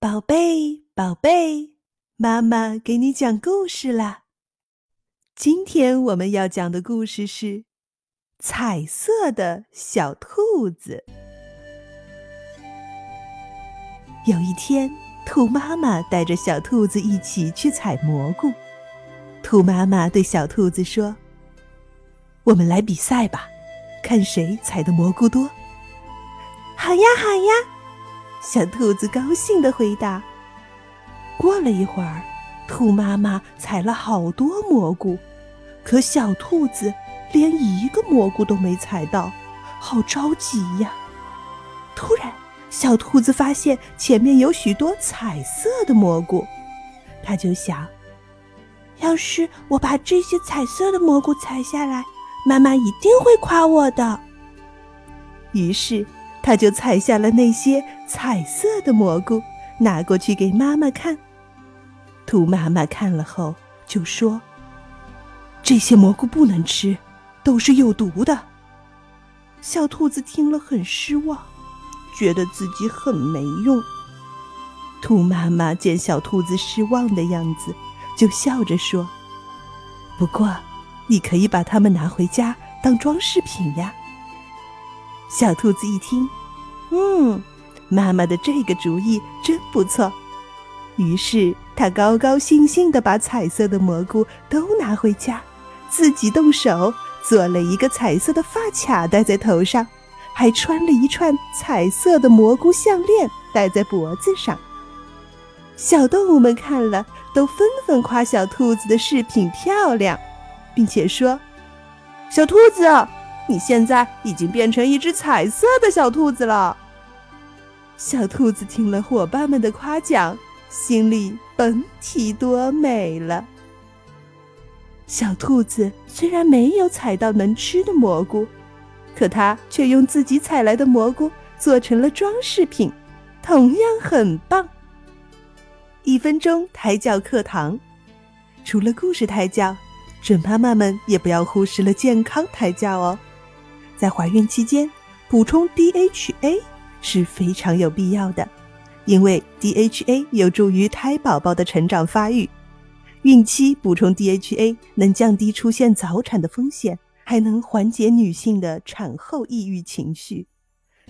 宝贝，宝贝，妈妈给你讲故事啦。今天我们要讲的故事是《彩色的小兔子》。有一天，兔妈妈带着小兔子一起去采蘑菇。兔妈妈对小兔子说：“我们来比赛吧，看谁采的蘑菇多。”“好呀，好呀！”小兔子高兴的回答。过了一会儿，兔妈妈采了好多蘑菇，可小兔子连一个蘑菇都没采到，好着急呀！突然，小兔子发现前面有许多彩色的蘑菇，它就想：要是我把这些彩色的蘑菇采下来，妈妈一定会夸我的。于是，他就采下了那些彩色的蘑菇，拿过去给妈妈看。兔妈妈看了后就说：“这些蘑菇不能吃，都是有毒的。”小兔子听了很失望。觉得自己很没用。兔妈妈见小兔子失望的样子，就笑着说：“不过，你可以把它们拿回家当装饰品呀。”小兔子一听，嗯，妈妈的这个主意真不错。于是，它高高兴兴地把彩色的蘑菇都拿回家，自己动手做了一个彩色的发卡，戴在头上。还穿了一串彩色的蘑菇项链，戴在脖子上。小动物们看了，都纷纷夸小兔子的饰品漂亮，并且说：“小兔子，你现在已经变成一只彩色的小兔子了。”小兔子听了伙伴们的夸奖，心里本体多美了。小兔子虽然没有采到能吃的蘑菇。可它却用自己采来的蘑菇做成了装饰品，同样很棒。一分钟胎教课堂，除了故事胎教，准妈妈们也不要忽视了健康胎教哦。在怀孕期间，补充 DHA 是非常有必要的，因为 DHA 有助于胎宝宝的成长发育。孕期补充 DHA 能降低出现早产的风险。还能缓解女性的产后抑郁情绪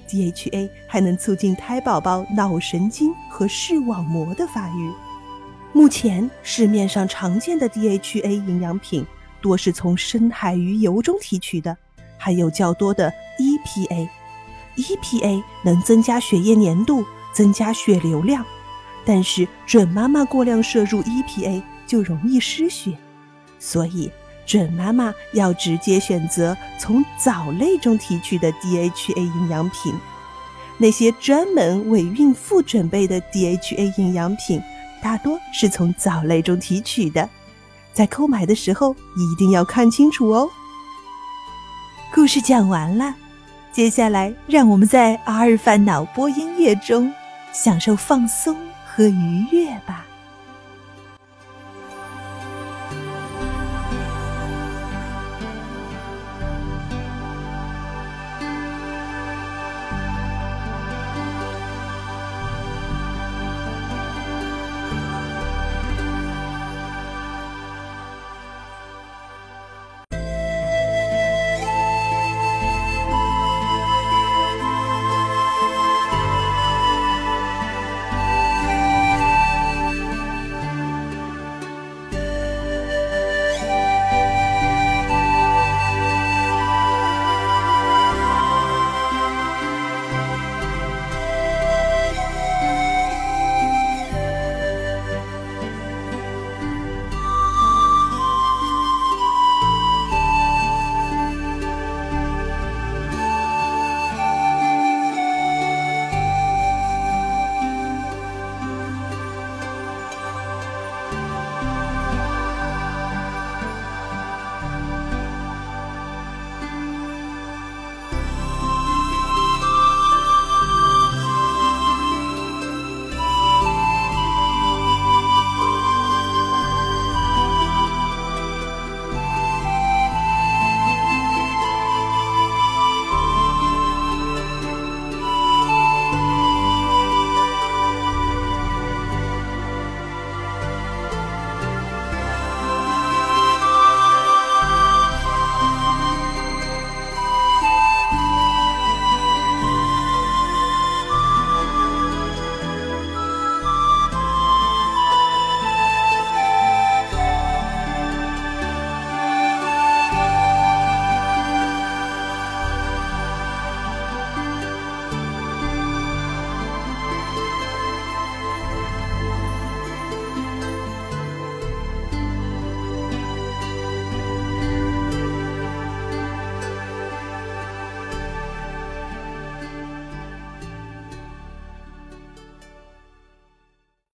，DHA 还能促进胎宝宝脑神经和视网膜的发育。目前市面上常见的 DHA 营养品多是从深海鱼油中提取的，还有较多的 EPA。EPA 能增加血液粘度，增加血流量，但是准妈妈过量摄入 EPA 就容易失血，所以。准妈妈要直接选择从藻类中提取的 DHA 营养品，那些专门为孕妇准备的 DHA 营养品，大多是从藻类中提取的，在购买的时候一定要看清楚哦。故事讲完了，接下来让我们在阿尔法脑波音乐中享受放松和愉悦吧。